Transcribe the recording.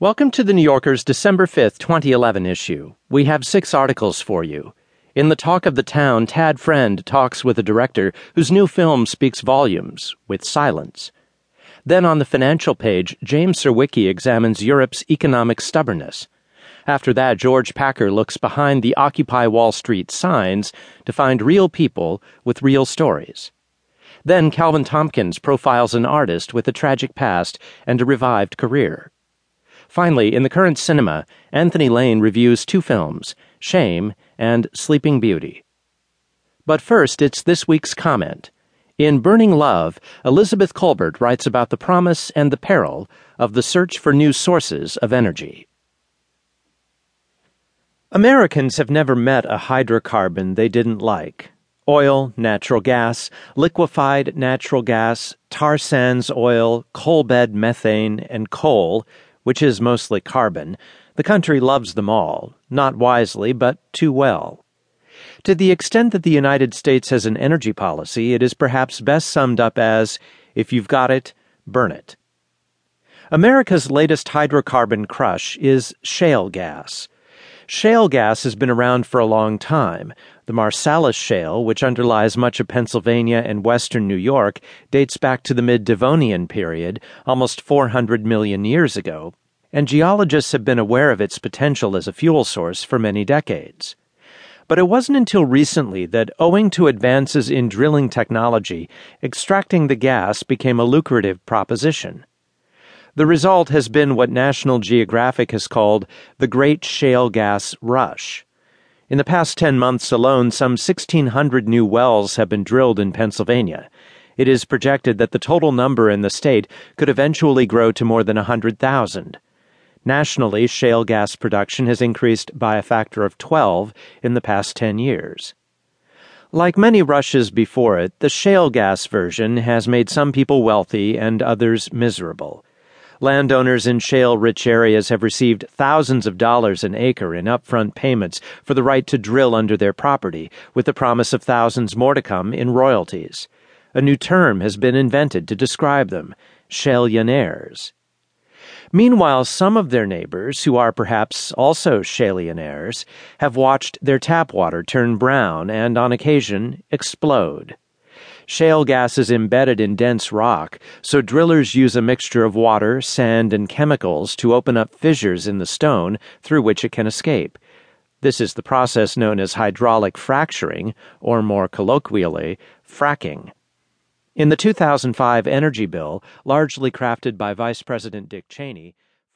Welcome to the New Yorker's December 5th, 2011 issue. We have six articles for you. In the talk of the town, Tad Friend talks with a director whose new film speaks volumes with silence. Then on the financial page, James Surowiecki examines Europe's economic stubbornness. After that, George Packer looks behind the Occupy Wall Street signs to find real people with real stories. Then Calvin Tomkins profiles an artist with a tragic past and a revived career. Finally, in the current cinema, Anthony Lane reviews two films Shame and Sleeping Beauty. But first, it's this week's comment. In Burning Love, Elizabeth Kolbert writes about the promise and the peril of the search for new sources of energy. Americans have never met a hydrocarbon they didn't like. Oil, natural gas, liquefied natural gas, tar sands oil, coal bed methane, and coal which is mostly carbon, the country loves them all, not wisely, but too well. To the extent that the United States has an energy policy, it is perhaps best summed up as if you've got it, burn it. America's latest hydrocarbon crush is shale gas. Shale gas has been around for a long time. The Marcellus Shale, which underlies much of Pennsylvania and western New York, dates back to the mid Devonian period, almost 400 million years ago, and geologists have been aware of its potential as a fuel source for many decades. But it wasn't until recently that, owing to advances in drilling technology, extracting the gas became a lucrative proposition. The result has been what National Geographic has called the Great Shale Gas Rush. In the past 10 months alone, some 1,600 new wells have been drilled in Pennsylvania. It is projected that the total number in the state could eventually grow to more than 100,000. Nationally, shale gas production has increased by a factor of 12 in the past 10 years. Like many rushes before it, the shale gas version has made some people wealthy and others miserable. Landowners in shale rich areas have received thousands of dollars an acre in upfront payments for the right to drill under their property, with the promise of thousands more to come in royalties. A new term has been invented to describe them shalionaires. Meanwhile, some of their neighbors, who are perhaps also shalionaires, have watched their tap water turn brown and, on occasion, explode. Shale gas is embedded in dense rock, so drillers use a mixture of water, sand, and chemicals to open up fissures in the stone through which it can escape. This is the process known as hydraulic fracturing, or more colloquially, fracking. In the 2005 energy bill, largely crafted by Vice President Dick Cheney,